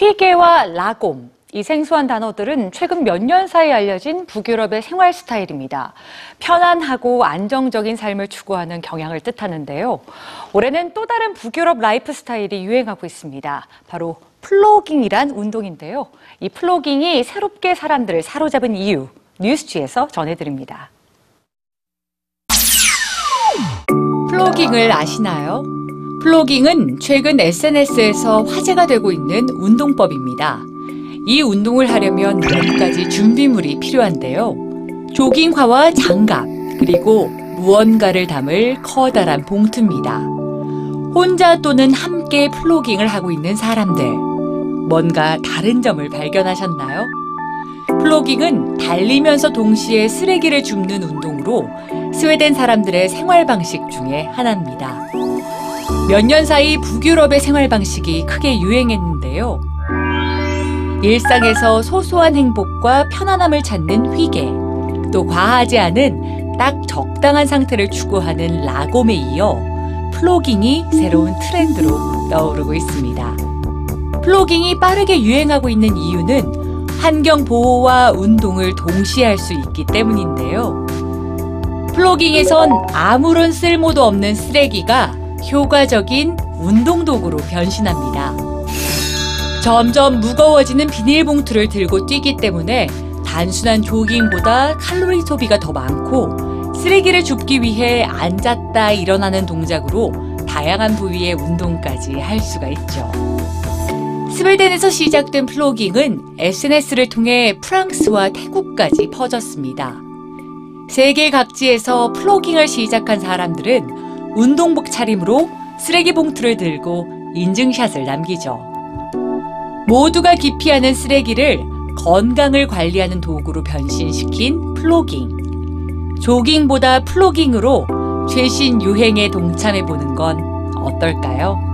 휘게와 라곰. 이 생소한 단어들은 최근 몇 년 사이 알려진 북유럽의 생활 스타일입니다. 편안하고 안정적인 삶을 추구하는 경향을 뜻하는데요. 올해는 또 다른 북유럽 라이프 스타일이 유행하고 있습니다. 바로 플로깅이란 운동인데요. 이 플로깅이 새롭게 사람들을 사로잡은 이유, 뉴스G에서 전해드립니다. 플로깅을 아시나요? 플로깅은 최근 SNS에서 화제가 되고 있는 운동법입니다. 이 운동을 하려면 몇 가지 준비물이 필요한데요. 조깅화와 장갑, 그리고 무언가를 담을 커다란 봉투입니다. 혼자 또는 함께 플로깅을 하고 있는 사람들. 뭔가 다른 점을 발견하셨나요? 플로깅은 달리면서 동시에 쓰레기를 줍는 운동으로 스웨덴 사람들의 생활 방식 중에 하나입니다. 몇 년 사이 북유럽의 생활 방식이 크게 유행했는데요. 일상에서 소소한 행복과 편안함을 찾는 휘게, 또 과하지 않은 딱 적당한 상태를 추구하는 라곰에 이어 플로깅이 새로운 트렌드로 떠오르고 있습니다. 플로깅이 빠르게 유행하고 있는 이유는 환경 보호와 운동을 동시에 할 수 있기 때문인데요. 플로깅에선 아무런 쓸모도 없는 쓰레기가 효과적인 운동 도구로 변신합니다. 점점 무거워지는 비닐봉투를 들고 뛰기 때문에 단순한 조깅보다 칼로리 소비가 더 많고 쓰레기를 줍기 위해 앉았다 일어나는 동작으로 다양한 부위의 운동까지 할 수가 있죠. 스웨덴에서 시작된 플로깅은 SNS를 통해 프랑스와 태국까지 퍼졌습니다. 세계 각지에서 플로깅을 시작한 사람들은 운동복 차림으로 쓰레기 봉투를 들고 인증샷을 남기죠. 모두가 기피하는 쓰레기를 건강을 관리하는 도구로 변신시킨 플로깅. 조깅보다 플로깅으로 최신 유행에 동참해 보는 건 어떨까요?